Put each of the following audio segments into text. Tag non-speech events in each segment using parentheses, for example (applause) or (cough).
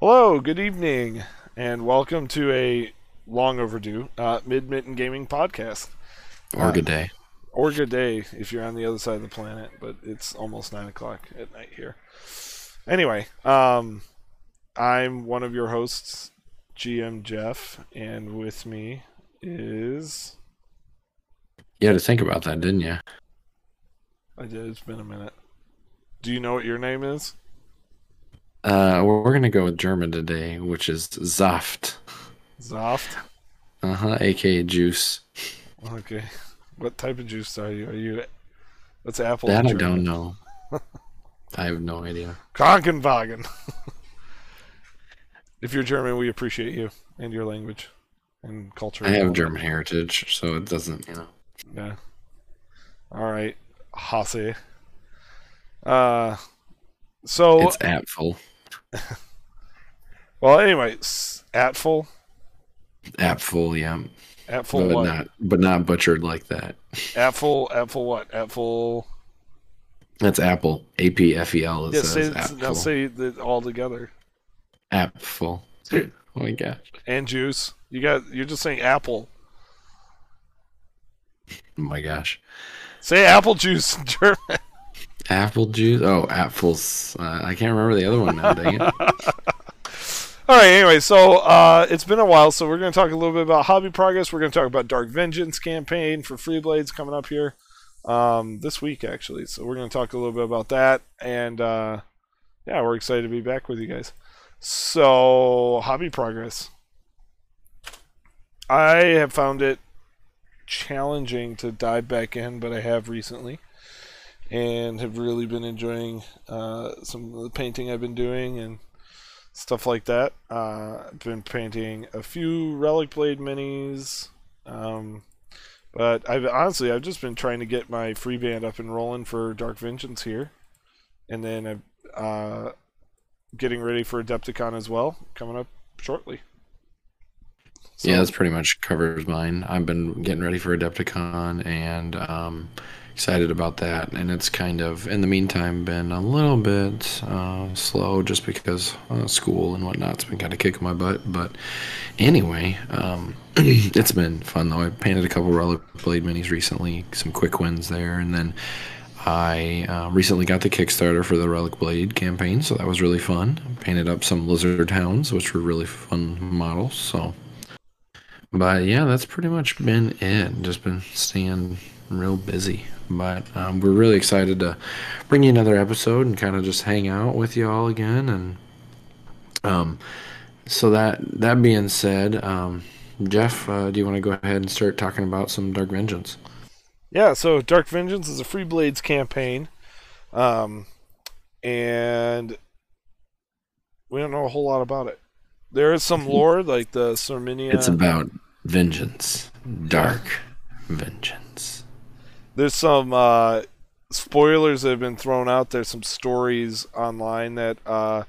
Hello, good evening, and welcome to a long overdue uh, Mid Mitten Gaming podcast. Or good day. Or good day if you're on the other side of the planet, but it's almost 9 o'clock at night here. Anyway, um, I'm one of your hosts, GM Jeff, and with me is. You had to think about that, didn't you? I did, it's been a minute. Do you know what your name is? Uh, we're gonna go with German today, which is Saft. Zoft? Uh huh. aka juice. Okay. What type of juice are you? Are you. What's apple? That I don't know. (laughs) I have no idea. Krankenwagen. (laughs) if you're German, we appreciate you and your language and culture. I have German heritage, so it doesn't, you know. Yeah. All right, Hasse. Uh, so It's apfel. (laughs) well, anyway, Atful, Apfel, yeah. Atful but what? not but not butchered like that. Atful, Atful what? Atful. That's apple. A P F E L. Yeah, say now say it all together. Apfel. (laughs) Oh my gosh. And juice. You got. You're just saying apple. Oh my gosh. Say apple juice in (laughs) German. Apple juice. Oh, apples. Uh, I can't remember the other one now. Dang it. (laughs) All right. Anyway, so uh, it's been a while, so we're going to talk a little bit about hobby progress. We're going to talk about Dark Vengeance campaign for Free Blades coming up here um, this week, actually. So we're going to talk a little bit about that, and uh, yeah, we're excited to be back with you guys. So hobby progress. I have found it challenging to dive back in, but I have recently, and have really been enjoying uh, some of the painting I've been doing and stuff like that. Uh, I've been painting a few Relic Blade minis, um, but I've honestly I've just been trying to get my free band up and rolling for Dark Vengeance here, and then I'm uh, getting ready for Adepticon as well, coming up shortly. So, yeah, that's pretty much covers mine. I've been getting ready for Adepticon and um, excited about that. And it's kind of, in the meantime, been a little bit uh, slow just because uh, school and whatnot's been kind of kicking my butt. But anyway, um, (clears throat) it's been fun though. I painted a couple Relic Blade minis recently, some quick wins there. And then I uh, recently got the Kickstarter for the Relic Blade campaign, so that was really fun. Painted up some Lizard Hounds, which were really fun models. So. But yeah, that's pretty much been it. Just been staying real busy. But um, we're really excited to bring you another episode and kind of just hang out with you all again. And um, so that that being said, um, Jeff, uh, do you want to go ahead and start talking about some Dark Vengeance? Yeah, so Dark Vengeance is a Free Blades campaign, um, and we don't know a whole lot about it. There is some (laughs) lore, like the Sarminia. It's about vengeance, dark vengeance. There's some uh, spoilers that have been thrown out. There's some stories online that uh,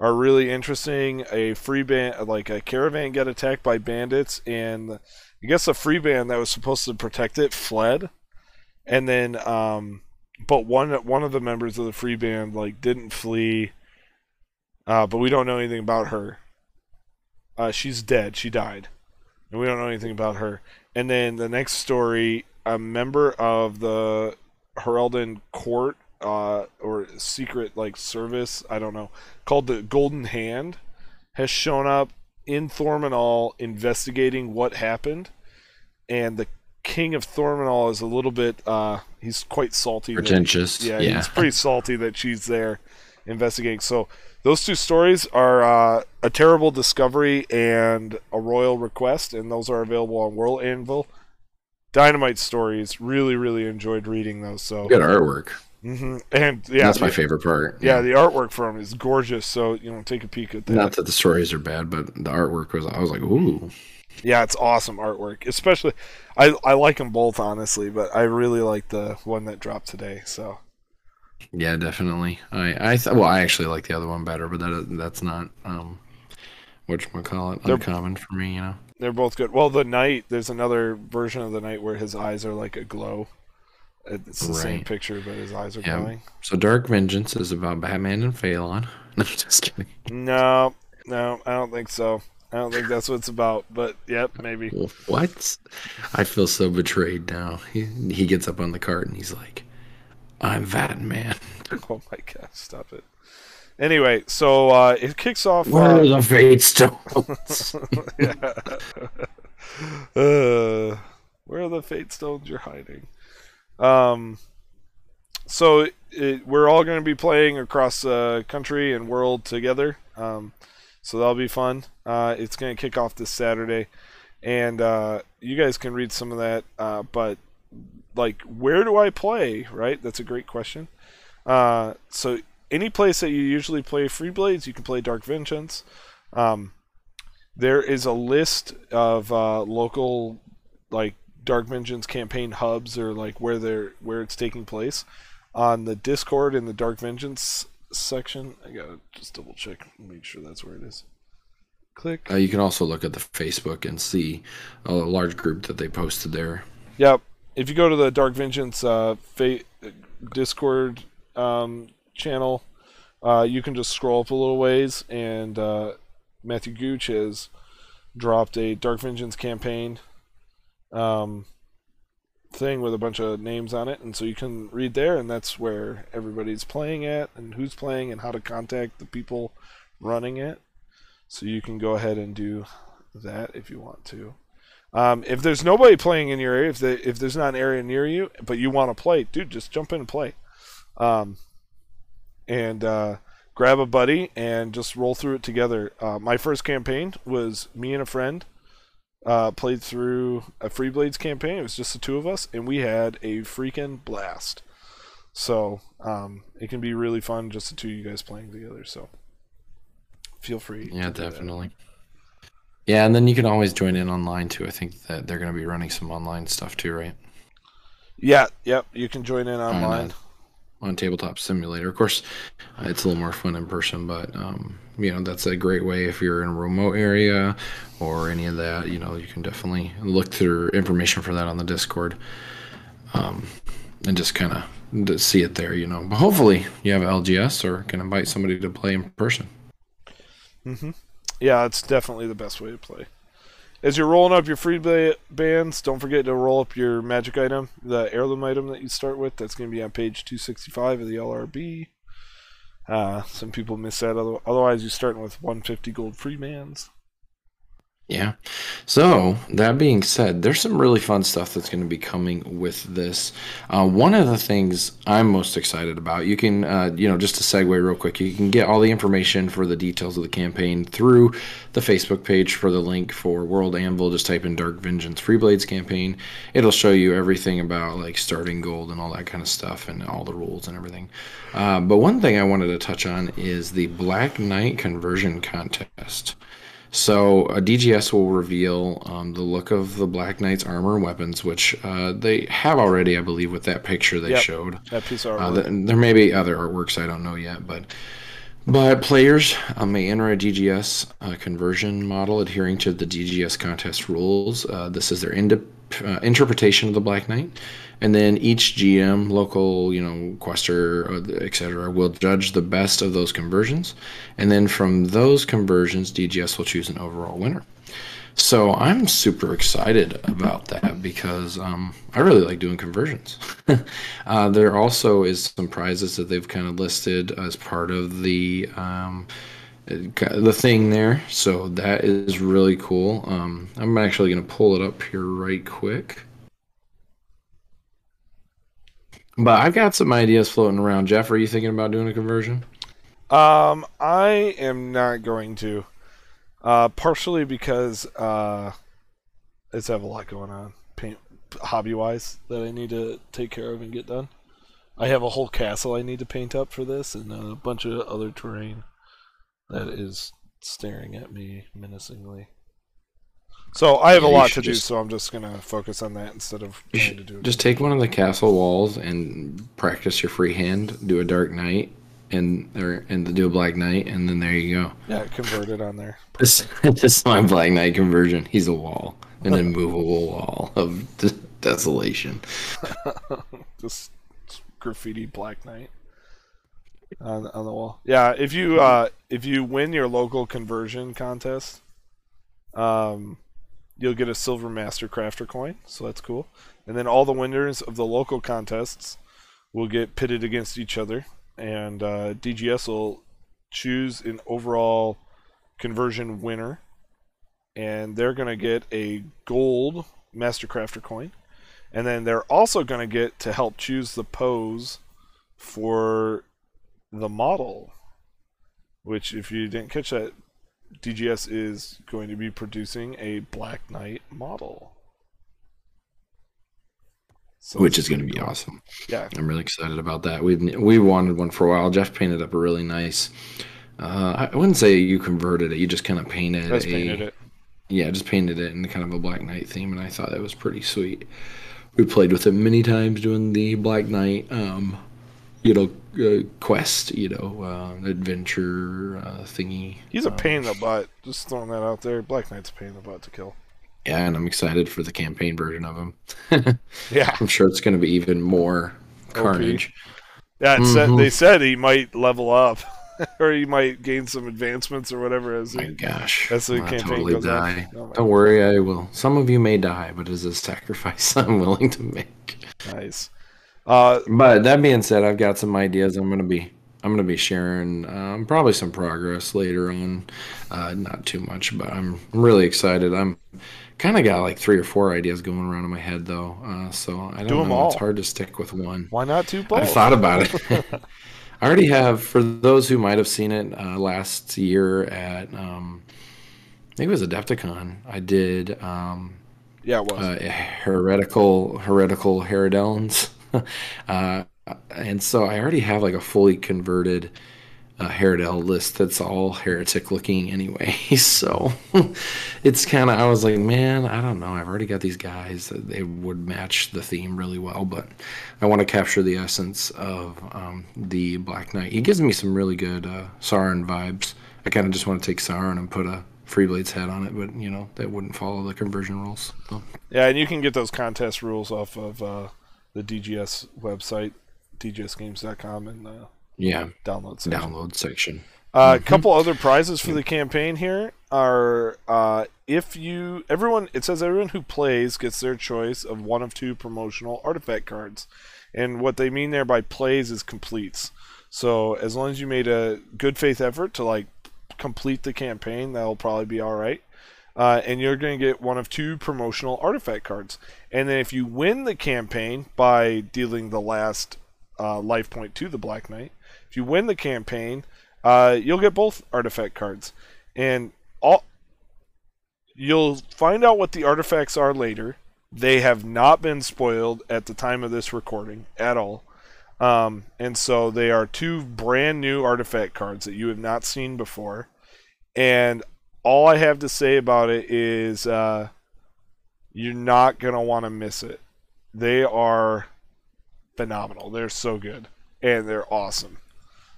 are really interesting. A free band, like a caravan, get attacked by bandits, and I guess a free band that was supposed to protect it fled, and then um, but one one of the members of the free band like didn't flee, uh, but we don't know anything about her. Uh, she's dead. She died, and we don't know anything about her. And then the next story, a member of the Heraldin court uh, or secret like service, I don't know, called the Golden Hand, has shown up in Thormanol investigating what happened, and the King of Thormanol is a little bit uh, he's quite salty. that- Pretentious. yeah, Yeah. he's pretty salty that she's there investigating. So those two stories are uh, a terrible discovery and a royal request, and those are available on World Anvil. Dynamite stories. Really, really enjoyed reading those. So, Good artwork. hmm and yeah, That's my the- favorite part. Yeah, the artwork for them is gorgeous. So you know, take a peek at that. Not that the stories are bad, but the artwork was. I was like, ooh. Yeah, it's awesome artwork. Especially, I I like them both honestly, but I really like the one that dropped today. So Yeah, definitely. I I th- well, I actually like the other one better, but that that's not um, what you call it, They're- uncommon for me. You know. They're both good. Well, the knight, there's another version of the knight where his eyes are like a glow. It's the same picture, but his eyes are Yeah. glowing. So Dark Vengeance is about Batman and Phelan. (laughs) No, just kidding. No, No, I don't think so. I don't think that's what it's about. But yep, maybe. What? I feel so betrayed now. He he gets up on the cart and he's like, "I'm that man." (laughs) Oh my gosh, stop it. Anyway, so uh, it kicks off. Where uh, are the fate stones? (laughs) (laughs) uh, where are the fate stones you're hiding? Um, so it, we're all going to be playing across the country and world together. Um, so that'll be fun. Uh, it's going to kick off this Saturday, and uh, you guys can read some of that. Uh, but like, where do I play? Right, that's a great question. Uh, so any place that you usually play Free Blades, you can play Dark Vengeance. Um, there is a list of uh, local like Dark Vengeance campaign hubs or like where they're where it's taking place on the Discord in the Dark Vengeance section. I gotta just double check, make sure that's where it is. Click. Uh, you can also look at the Facebook and see a large group that they posted there. Yep. If you go to the Dark Vengeance uh, fa- Discord um, channel, uh, you can just scroll up a little ways, and uh, Matthew Gooch has dropped a Dark Vengeance campaign um, thing with a bunch of names on it, and so you can read there, and that's where everybody's playing at, and who's playing, and how to contact the people running it. So you can go ahead and do that if you want to. Um, if there's nobody playing in your area, if, if there's not an area near you, but you want to play, dude, just jump in and play. Um, and uh, grab a buddy and just roll through it together. Uh, my first campaign was me and a friend uh, played through a Free Blades campaign. It was just the two of us, and we had a freaking blast. So um, it can be really fun just the two of you guys playing together. So feel free. Yeah, to do that. definitely. Yeah, and then you can always join in online too. I think that they're going to be running some online stuff too, right? Yeah, yep. You can join in online. On tabletop simulator. Of course uh, it's a little more fun in person but um, you know that's a great way if you're in a remote area or any of that you know you can definitely look through information for that on the discord um, and just kind of see it there you know. But hopefully you have lgs or can invite somebody to play in person. Hmm Yeah, it's definitely the best way to play. As you're rolling up your free ba- bands, don't forget to roll up your magic item, the heirloom item that you start with. That's going to be on page 265 of the LRB. Uh, some people miss that. Otherwise, you're starting with 150 gold free bands. Yeah. So that being said, there's some really fun stuff that's going to be coming with this. Uh, one of the things I'm most excited about, you can, uh, you know, just to segue real quick, you can get all the information for the details of the campaign through the Facebook page for the link for World Anvil. Just type in Dark Vengeance Free Blades campaign. It'll show you everything about like starting gold and all that kind of stuff and all the rules and everything. Uh, but one thing I wanted to touch on is the Black Knight conversion contest. So a DGS will reveal um, the look of the Black Knight's armor and weapons, which uh, they have already, I believe, with that picture they Yep. showed. That piece of Uh, artwork. th- there may be other artworks I don't know yet, but but players uh, may enter a DGS uh, conversion model adhering to the DGS contest rules. Uh, this is their indi- uh, interpretation of the Black Knight, and then each GM, local, you know, quester, uh, etc., will judge the best of those conversions, and then from those conversions, DGS will choose an overall winner. So I'm super excited about that because um, I really like doing conversions. (laughs) uh, there also is some prizes that they've kind of listed as part of the um, the thing there. So that is really cool. Um, I'm actually going to pull it up here right quick. But I've got some ideas floating around. Jeff, are you thinking about doing a conversion? Um, I am not going to. Uh, partially because uh, I just have a lot going on, paint hobby wise, that I need to take care of and get done. I have a whole castle I need to paint up for this, and a bunch of other terrain that is staring at me menacingly. So I have a Yeah, you lot to do, just- so I'm just gonna focus on that instead of trying to do it. just take one of the castle walls and practice your free hand. Do a dark knight and or and do a black knight, and then there you go. yeah, convert it on there. (laughs) This, this is my black knight conversion. He's a wall, an (laughs) immovable wall of d- desolation. (laughs) just graffiti Black Knight. on on the wall. Yeah, if you uh, if you win your local conversion contest, um, you'll get a silver master crafter coin, so that's cool. And then all the winners of the local contests will get pitted against each other, and uh, DGS will choose an overall conversion winner, and they're gonna get a gold master crafter coin, and then they're also gonna get to help choose the pose for the model, which if you didn't catch that, DGS is going to be producing a Black Knight model. So which is going to be cool. awesome. Yeah, I'm really excited about that. We we wanted one for a while. Jeff painted up a really nice. Uh, I wouldn't say you converted it. You just kind of painted. I a, painted it. Yeah, just painted it in kind of a Black Knight theme, and I thought that was pretty sweet. We played with it many times doing the Black Knight, um, you know, uh, quest, you know, uh, adventure uh, thingy. He's a Um, pain in the butt. Just throwing that out there. Black Knight's a pain in the butt to kill. Yeah, and I'm excited for the campaign version of him. (laughs) Yeah, I'm sure it's going to be even more carnage. yeah. It said, Mhm. they said he might level up, (laughs) or he might gain some advancements or whatever. As My he, gosh, That's the I'll campaign totally goes die. Oh Don't worry, I will. Some of you may die, but it's a sacrifice (laughs) I'm willing to make. nice. Uh, But that being said, I've got some ideas. I'm gonna be I'm gonna be sharing um, probably some progress later on. Uh, not too much, but I'm really excited. I'm kind of got like three or four ideas going around in my head though. Uh, so I don't Do know. It's all. hard to stick with one. why not two both? I've thought about it. (laughs) (laughs) I already have. For those who might have seen it uh, last year at, um, I think it was Adepticon. I did um, yeah, it was. uh, heretical heretical Herodellans. (laughs) uh, and so I already have like a fully converted uh, Herodell list that's all heretic looking anyway. (laughs) So (laughs) it's kind of I was like, man, I don't know. I've already got these guys they would match the theme really well, but I want to capture the essence of um, the Black Knight. He gives me some really good uh, Sauron vibes. I kind of just want to take Sauron and put a Freeblade's head on it, but you know that wouldn't follow the conversion rules. So. Yeah, and you can get those contest rules off of uh, the DGS website, dgsgames.com, and the Yeah, download section. download section. Uh, A couple other prizes for the campaign here are uh, if you everyone it says everyone who plays gets their choice of one of two promotional artifact cards, and what they mean there by plays is completes. So as long as you made a good faith effort to like complete the campaign, that'll probably be all right. Uh, and you're going to get one of two promotional artifact cards. And then if you win the campaign by dealing the last uh, life point to the Black Knight, if you win the campaign, uh, you'll get both artifact cards. And all you'll find out what the artifacts are later. They have not been spoiled at the time of this recording at all. Um, and so they are two brand new artifact cards that you have not seen before. And all I have to say about it is uh, you're not going to want to miss it. They are phenomenal. They're so good. And they're awesome.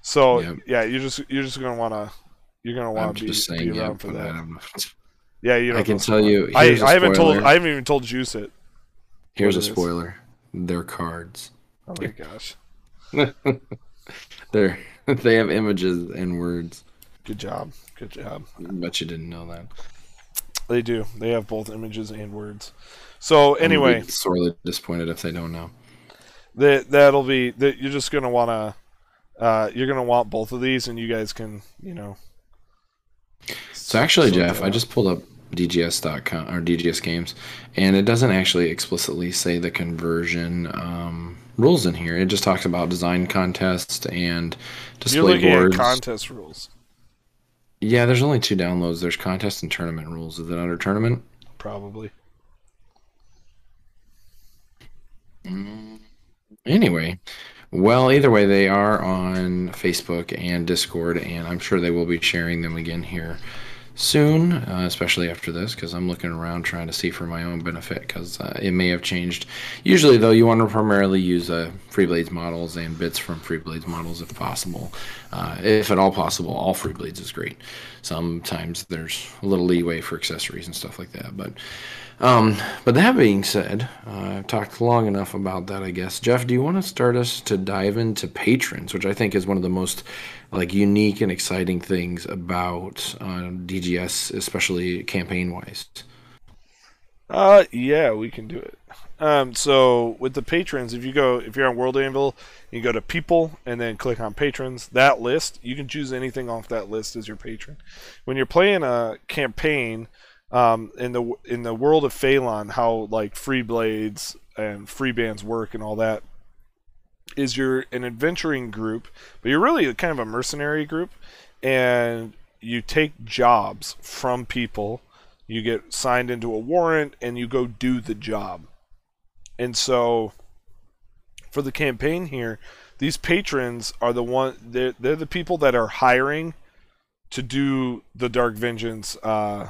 So Yep. yeah, you're just you're just gonna wanna you're gonna I'm to be, just be saying, yeah, around for that. Yeah, you I can tell you. I, I haven't told. I haven't even told Juice it. Here's a what it is. spoiler. They're cards. Oh my gosh. (laughs) They're (laughs) they have images and words. Good job. Good job. I bet you didn't know that. They do. They have both images and words. So anyway, be sorely disappointed if they don't know. that that'll be that you're just gonna wanna uh, you're gonna want both of these, and you guys can you know. So actually, Jeff, I just pulled up DGS.com or DGS Games, and it doesn't actually explicitly say the conversion um, rules in here. It just talks about design contest and you're display looking boards. at contest rules yeah, there's only two downloads. There's contest and tournament rules. Is it under tournament? probably. Anyway, well, either way, they are on Facebook and Discord, and I'm sure they will be sharing them again here soon, uh, especially after this, because I'm looking around trying to see for my own benefit, because uh, it may have changed. Usually, though, you want to primarily use uh, Freeblades models and bits from Freeblades models if possible. Uh, if at all possible, all Freeblades is great. Sometimes there's a little leeway for accessories and stuff like that, but. Um, but that being said, uh, I've talked long enough about that, I guess. Jeff, do you want to start us to dive into patrons, which I think is one of the most like unique and exciting things about uh, DGS, especially campaign wise? Uh, yeah, we can do it. Um, so with the patrons, if you go, if you're on World Anvil, you go to people and then click on patrons. That list, you can choose anything off that list as your patron. When you're playing a campaign, um, in the in the world of Falon, how like free blades and free bands work and all that, is you're an adventuring group, but you're really kind of a mercenary group, and you take jobs from people. You get signed into a warrant, and you go do the job. And so, for the campaign here, these patrons are the one. They're, they're the people that are hiring to do the Dark Vengeance uh,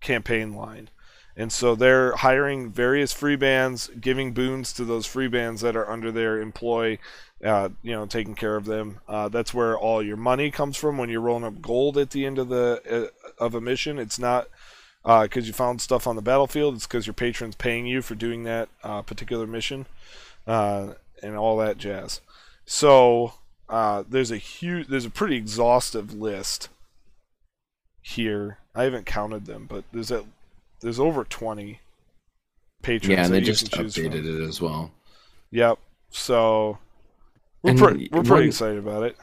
campaign line. And so they're hiring various free bands, giving boons to those free bands that are under their employ, uh, you know, taking care of them. Uh, that's where all your money comes from when you're rolling up gold at the end of the uh, of a mission. It's not because uh, you found stuff on the battlefield. It's because your patron's paying you for doing that uh, particular mission uh, and all that jazz. So there's a huge, there's a pretty exhaustive list here. I haven't counted them, but there's at there's over 20 patrons. Yeah, and they just updated it as well. Yep. So we're, pre- we're pretty one, excited about it.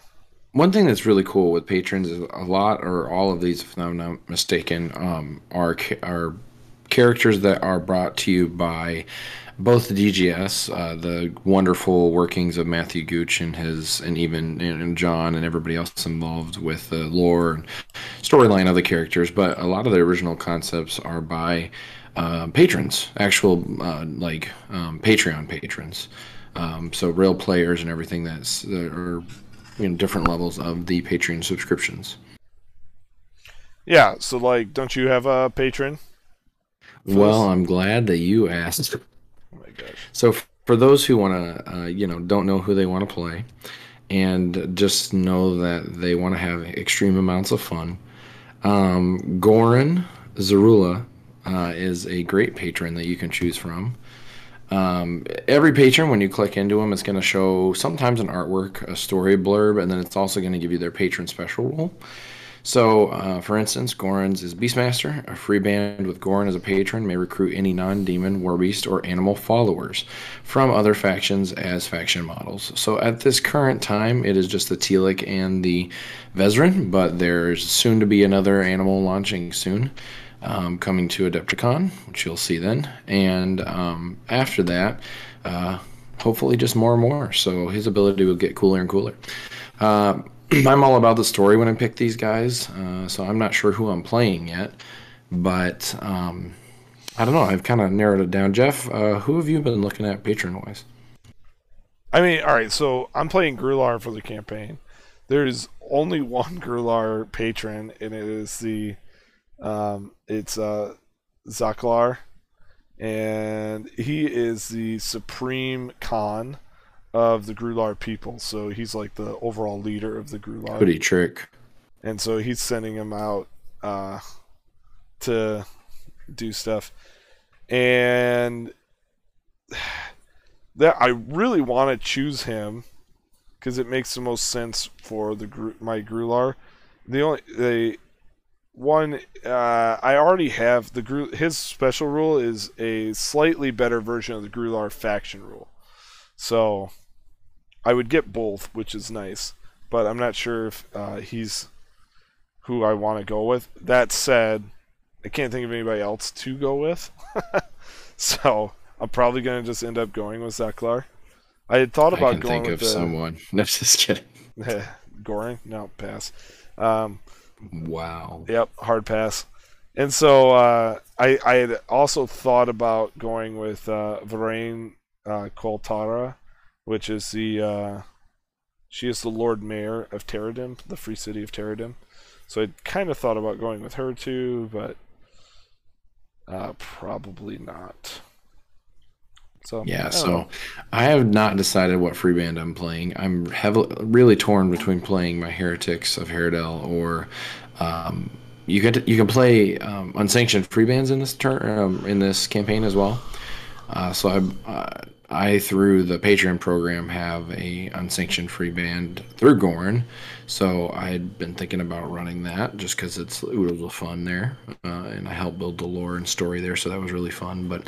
One thing that's really cool with patrons is a lot or all of these, if I'm not mistaken, um, are are characters that are brought to you by both the DGS, uh, the wonderful workings of Matthew Gooch and his, and even and John and everybody else involved with the lore and storyline of the characters, but a lot of the original concepts are by uh, patrons, actual uh, like um, Patreon patrons. Um, so real players and everything that's that are you know different levels of the Patreon subscriptions. Yeah, so like, don't you have a patron? Well, this? I'm glad that you asked. (laughs) Oh my gosh! So for those who want to, uh, you know, don't know who they want to play, and just know that they want to have extreme amounts of fun, um, Goran Zarula uh, is a great patron that you can choose from. Um, every patron, when you click into them, it's going to show sometimes an artwork, a story blurb, and then it's also going to give you their patron special role. So, uh, for instance, Goran's is Beastmaster. A free band with Goran as a patron may recruit any non demon, warbeast, or animal followers from other factions as faction models. So, at this current time, it is just the Telic and the Vezran, but there's soon to be another animal launching soon. Um, coming to Adepticon, which you'll see then. And um, after that, uh, hopefully just more and more. So his ability will get cooler and cooler. Uh, (clears throat) I'm all about the story when I pick these guys, uh, so I'm not sure who I'm playing yet. But um, I don't know. I've kind of narrowed it down. Jeff, uh, who have you been looking at patron wise? I mean, all right. So I'm playing Grular for the campaign. There's only (laughs) one Grular patron, and it is the um, it's uh, Zaklar, and he is the supreme Khan of the Grular people. So he's like the overall leader of the Grular. Pretty trick. And so he's sending him out uh, to do stuff. And (sighs) that I really want to choose him because it makes the most sense for the my Grular. The only the one uh, I already have the Gru- his special rule is a slightly better version of the Grular faction rule. So I would get both, which is nice, but I'm not sure if uh, he's who I want to go with. That said, I can't think of anybody else to go with, (laughs) so I'm probably gonna just end up going with Zaklar. I had thought about I can going think of the... someone. (laughs) No, just kidding. (laughs) Goring? No, pass. Um, wow. Yep, hard pass. And so uh, I I had also thought about going with uh, Varain uh, Koltara which is the uh, she is the Lord Mayor of Terradim, the Free City of Terradim. So I kind of thought about going with her too, but uh, probably not. So Yeah, don't so know. I have not decided what free band I'm playing. I'm heavily, really torn between playing my Heretics of Herodel or um, you can you can play um, unsanctioned free bands in this turn um, in this campaign as well. Uh, so I uh, I through the Patreon program have a unsanctioned free band through Gorn. So I had been thinking about running that just because it's it was fun there, uh, and I helped build the lore and story there, so that was really fun. But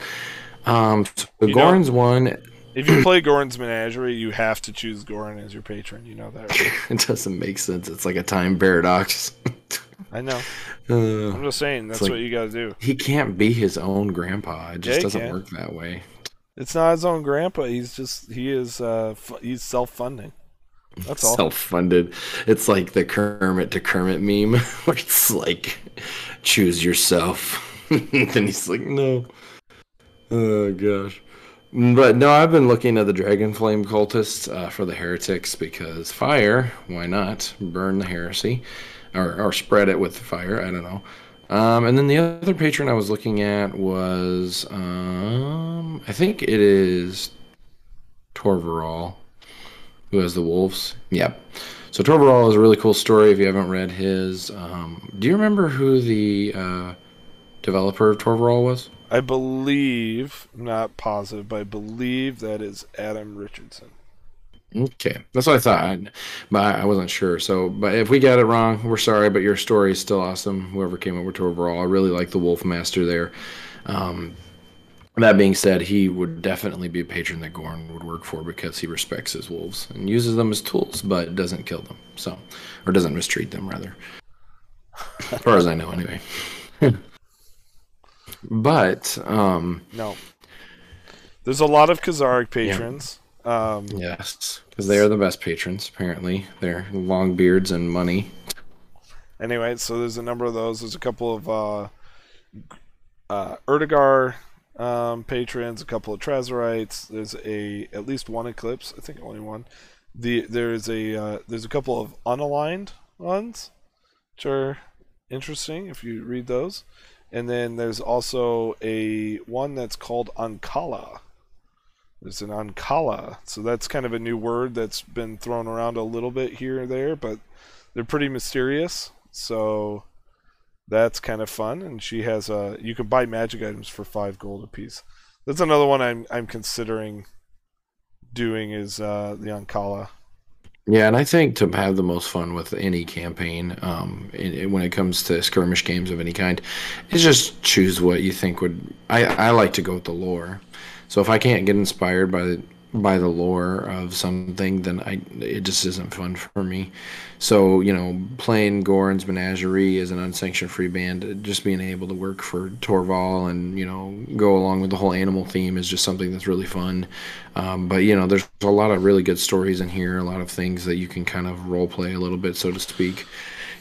um, so You know- one. if you play Goran's Menagerie, you have to choose Goran as your patron. You know that. Right? (laughs) It doesn't make sense. It's like a time paradox. (laughs) I know. Uh, I'm just saying that's like- what you got to do. he can't be his own grandpa. It just Yeah, doesn't can. work that way. It's not his own grandpa. He's just he is uh fu- he's self funding. That's all. Self-funded. It's like the Kermit to Kermit meme, (laughs) where it's like, choose yourself. then he's like, no. Oh gosh. But no, I've been looking at the Dragon Flame cultists uh, for the heretics because fire. Why not burn the heresy, or or spread it with fire? I don't know. Um, and then the other patron I was looking at was, um, I think it is Torvaral, who has the wolves. Yep. So Torvaral is a really cool story. If you haven't read his, um, do you remember who the uh, developer of Torvaral was? I believe, I'm not positive, but I believe that is Adam Richardson. Okay, that's what I thought, I- but I wasn't sure. So, but if we got it wrong, we're sorry. But your story is still awesome. Whoever came over to overall, I really like the Wolf Master there. Um, that being said, he would definitely be a patron that Gorn would work for because he respects his wolves and uses them as tools, but doesn't kill them. So, or doesn't mistreat them, rather. As far as I know, anyway. (laughs) but um, No. There's a lot of Khazaric patrons. Um, yes, because they are the best patrons. Apparently, they're long beards and money. Anyway, so there's a number of those. There's a couple of uh, uh, Erdogar um, patrons, a couple of Trazerites. There's a at least one Eclipse. I think only one. The there's a uh, there's a couple of unaligned ones, which are interesting if you read those. And then there's also a one that's called Ankala. There's an Ankala, so that's kind of a new word that's been thrown around a little bit here and there, but they're pretty mysterious. So that's kind of fun. And she has a you can buy magic items for five gold apiece. That's another one I'm I'm considering doing is uh, the Ankala. Yeah, and I think to have the most fun with any campaign, um, in, in- when it comes to skirmish games of any kind, is just choose what you think would. I I like to go with the lore, so if I can't get inspired by the by the lore of something, then I it just isn't fun for me. So you know, playing Goran's Menagerie as an unsanctioned free band, just being able to work for Torval and you know go along with the whole animal theme is just something that's really fun. Um, but you know, there's a lot of really good stories in here, a lot of things that you can kind of role play a little bit, so to speak.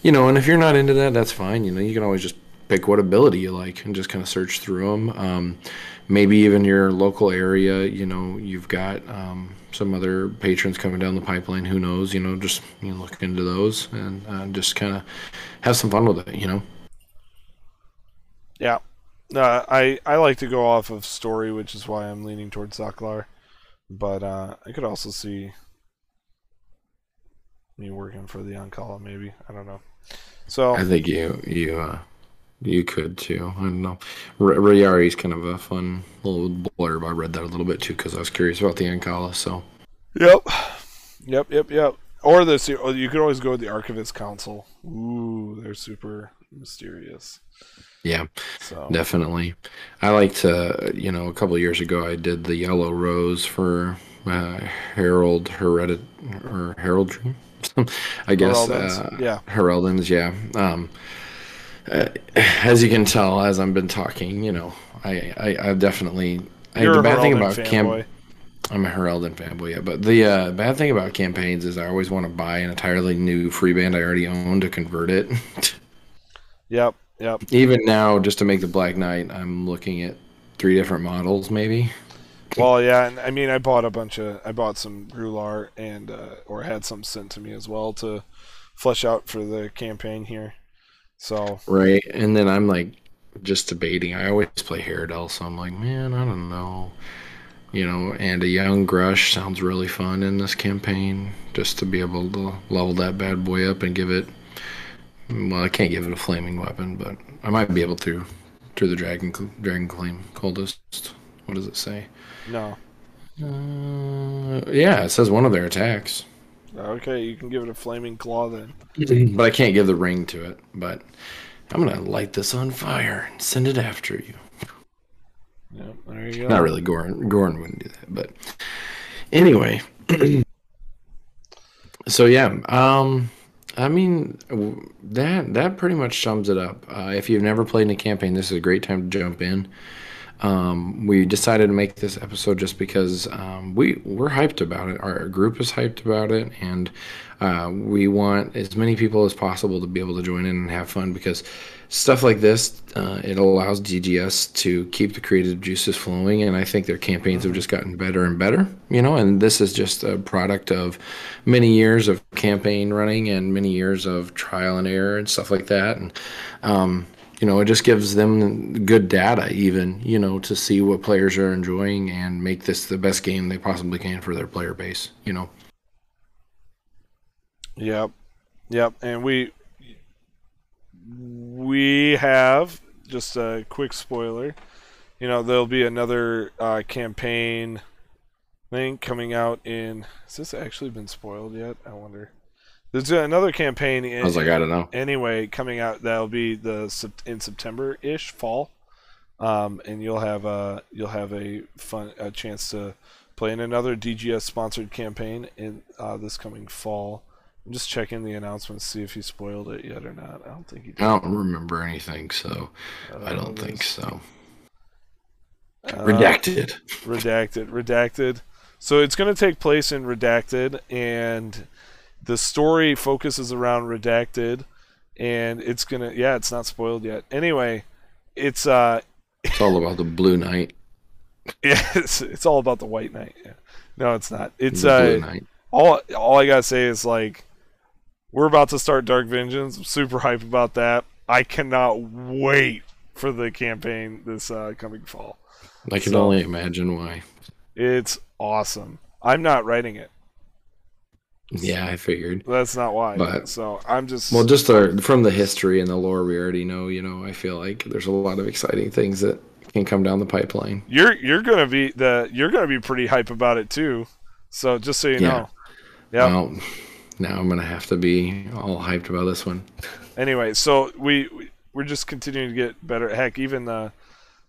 You know, and if you're not into that, that's fine. You know, you can always just pick what ability you like and just kind of search through them. Um, maybe even your local area, you know, you've got um, some other patrons coming down the pipeline. Who knows? You know, just you know, look into those and uh, just kind of have some fun with it. You know. Yeah. Uh, I I like to go off of story, which is why I'm leaning towards Zaklar. But uh, I could also see me working for the Ankala, maybe. I don't know. So I think you you uh, you could too. I don't know. R- Rayari's kind of a fun little blurb. I read that a little bit too because I was curious about the Ankala. So Yep. Yep, yep, yep. Or this you could always go with the Archivist Council. Ooh, they're super mysterious. yeah, So definitely. I like to. You know, a couple of years ago, I did the Yellow Rose for uh, Herald Heredit or Heraldry. (laughs) I guess. Heraldans, Uh, yeah. Heraldans, yeah. Um, uh, as you can tell, as I've been talking, you know, I, I, I've definitely. I, the a bad thing about camp. I'm a Heraldin fanboy, yeah. But the uh, bad thing about campaigns is I always want to buy an entirely new free band I already own to convert it. (laughs) Yep, yep. Even now, just to make the Black Knight, I'm looking at three different models, maybe. Well, yeah, and I mean, I bought a bunch of, I bought some Grular and, uh, or had some sent to me as well to flesh out for the campaign here. So right, and then I'm like just debating. I always play Haredale, so I'm like, man, I don't know. You know, and a young Grush sounds really fun in this campaign. Just to be able to level that bad boy up and give it. Well, I can't give it a flaming weapon, but I might be able to through the dragon dragon Flame cultists. What does it say? no. Uh, yeah, it says one of their attacks, Okay, you can give it a flaming claw then. (clears throat) but I can't give the ring to it. But I'm gonna light this on fire and send it after you. Yeah, there you go. Not really, Goran. Goran wouldn't do that, but anyway. (clears throat) so yeah, um, I mean that that pretty much sums it up. Uh, if you've never played in a campaign, this is a great time to jump in. Um, we decided to make this episode just because um, we we're hyped about it. Our group is hyped about it, and uh, we want as many people as possible to be able to join in and have fun because stuff like this uh, it allows DGS to keep the creative juices flowing, and I think their campaigns have just gotten better and better. You know, and this is just a product of many years of campaign running and many years of trial and error and stuff like that, and um, you know, it just gives them good data, even, you know, to see what players are enjoying and make this the best game they possibly can for their player base, you know. Yep, yep. And we we have just a quick spoiler. You know, there'll be another uh, campaign thing coming out in. Has this actually been spoiled yet? I wonder. There's another campaign. In, I was like, I don't know. anyway coming out that'll be the in September ish fall, um, and you'll have a you'll have a fun a chance to play in another DGS sponsored campaign in uh, this coming fall. I'm just checking the announcement to see if he spoiled it yet or not. I don't think he did. I don't remember anything, so I don't think this. so. Uh, Redacted. redacted redacted so it's going to take place in redacted and the story focuses around redacted and it's to yeah it's not spoiled yet anyway it's uh It's all about the Blue Knight. (laughs) yeah, it's, it's all about the white knight yeah. no it's not it's the Blue uh Knight. all all i gotta say is like we're about to start dark vengeance i'm super hype about that i cannot wait for the campaign this uh coming fall I can so- only imagine why. it's awesome i'm not writing it Yeah, I figured. That's not why. But- so I'm just Well, just uh, from the history and the lore we already know, you know, I feel like there's a lot of exciting things that can come down the pipeline. you're you're gonna be the you're gonna be pretty hype about it too. So just so you Yeah. know. Yeah. Well, now I'm gonna have to be all hyped about this one. Anyway, so we we- we're just continuing to get better. Heck, even the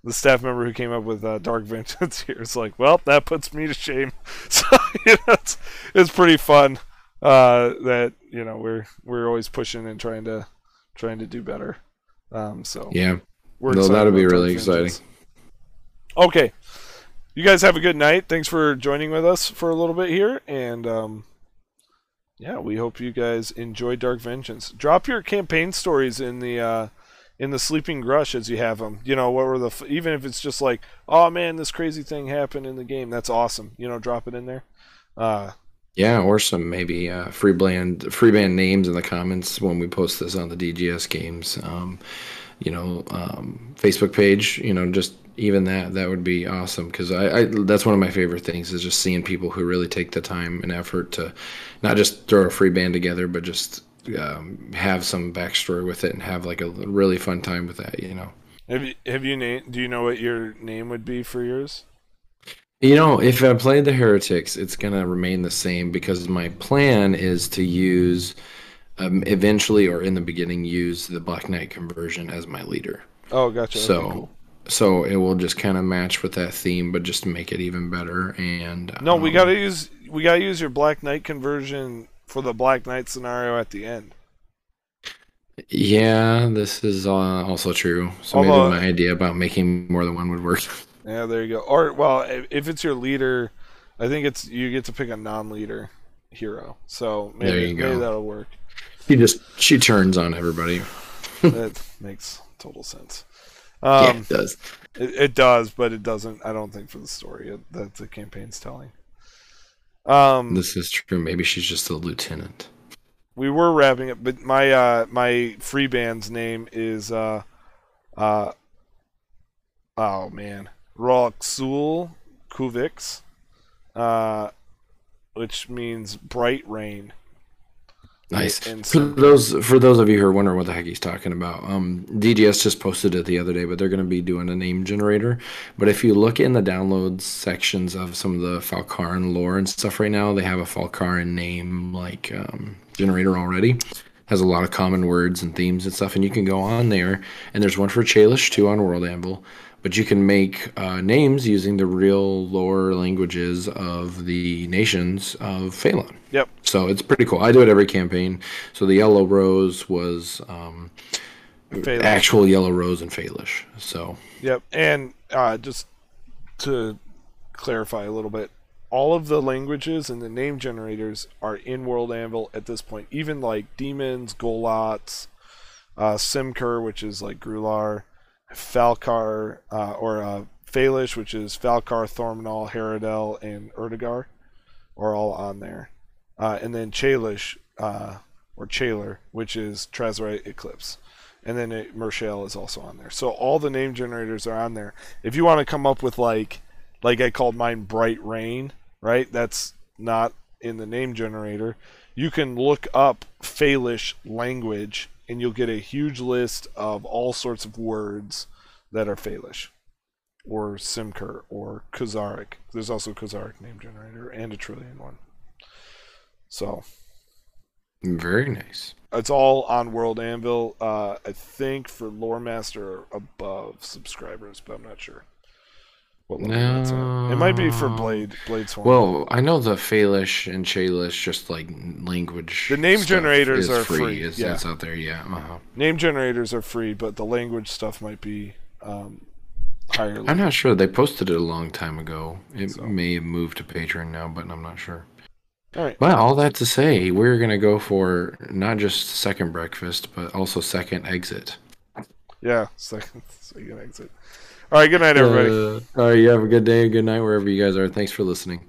the staff member who came up with uh, Dark Vengeance (laughs) here is like, well, that puts me to shame. (laughs) So you know, it's it's pretty fun uh, that you know we're we're always pushing and trying to trying to do better. Um, so Yeah. We're No, that'll be really Dark Vengeance. exciting. Okay. You guys have a good night. Thanks for joining with us for a little bit here. And um, yeah, we hope you guys enjoy Dark Vengeance. Drop your campaign stories in the uh, in the Sleeping Grush as you have them. You know, what were the even if it's just like, oh man, this crazy thing happened in the game. That's awesome. You know, drop it in there. Uh, Yeah, or some maybe uh, free band free band names in the comments when we post this on the DGS games. Um, you know, um, Facebook page. You know, just even that that would be awesome because I, I that's one of my favorite things is just seeing people who really take the time and effort to not just throw a free band together, but just um, have some backstory with it and have like a really fun time with that. You know. have you have you na- do you know what your name would be for yours? You know, if I play the Heretics, it's gonna remain the same because my plan is to use, um, eventually or in the beginning, use the Black Knight conversion as my leader. Oh, gotcha. Okay, so, cool. so it will just kind of match with that theme, but just make it even better. And No, we um, gotta use we gotta use your Black Knight conversion for the Black Knight scenario at the end. Yeah, this is uh, also true. So Although- maybe my idea about making more than one would work. (laughs) Yeah, there you go. Or well, if, if it's your leader, I think it's you get to pick a non-leader hero. So maybe, There you maybe that'll work. she just she turns on everybody. (laughs) that makes total sense. yeah, Um, it does. it, it does, but it doesn't. I don't think for the story it, that the campaign's telling. Um, This is true. Maybe she's just a lieutenant. we were wrapping up, but my uh, my free band's name is uh, uh, oh man, Roxul Kuvix, uh, which means bright rain. Nice. For those for those of you who are wondering what the heck he's talking about, um, DGS just posted it the other day, but they're going to be doing a name generator. But if you look in the downloads sections of some of the Falcaran lore and stuff right now, they have a Falcaran name like um, generator already. Has a lot of common words and themes and stuff, and you can go on there. And there's one for Chalish too on World Anvil, but you can make uh, names using the real lore languages of the nations of Falon. Yep. So it's pretty cool. I do it every campaign. So the yellow rose was um, actual yellow rose and Phalish. So Yep, and uh, just to clarify a little bit, all of the languages and the name generators are in World Anvil at this point. Even like demons, Golots, uh, Simkur, which is like Grular, Falkar, uh, or uh, which is Falcar, Thormanol, Haradel, and Erdogar, are all on there. Uh, and then Chalish, uh, or Chaler, which is Trazerite Eclipse and then it, Mershale is also on there. So all the name generators are on there. If you want to come up with like, like I called mine Bright Rain, right? That's not in the name generator. You can look up Phalish language, and you'll get a huge list of all sorts of words that are Phalish, or Simkur, or Khazaric. There's also a Khazaric name generator and a Trillion one. So very nice. it's all on World Anvil. Uh, I think for Lore Master above subscribers, but I'm not sure. What at. It might be for Blade Blade Swarm. Well, I know the Phalish and Chalish, just like language. The name generators are free. free, It's, yeah. it's out there. Yeah. Uh-huh. name generators are free, but the language stuff might be um, higher. I'm not sure. They posted it a long time ago. It So. may have moved to Patreon now, but I'm not sure. All right. Well, all that to say, we're gonna go for not just second breakfast, but also second exit. Yeah. Second, (laughs) second exit. All right. Good night, everybody. Uh, all right, you have a good day, and good night, wherever you guys are. Thanks for listening.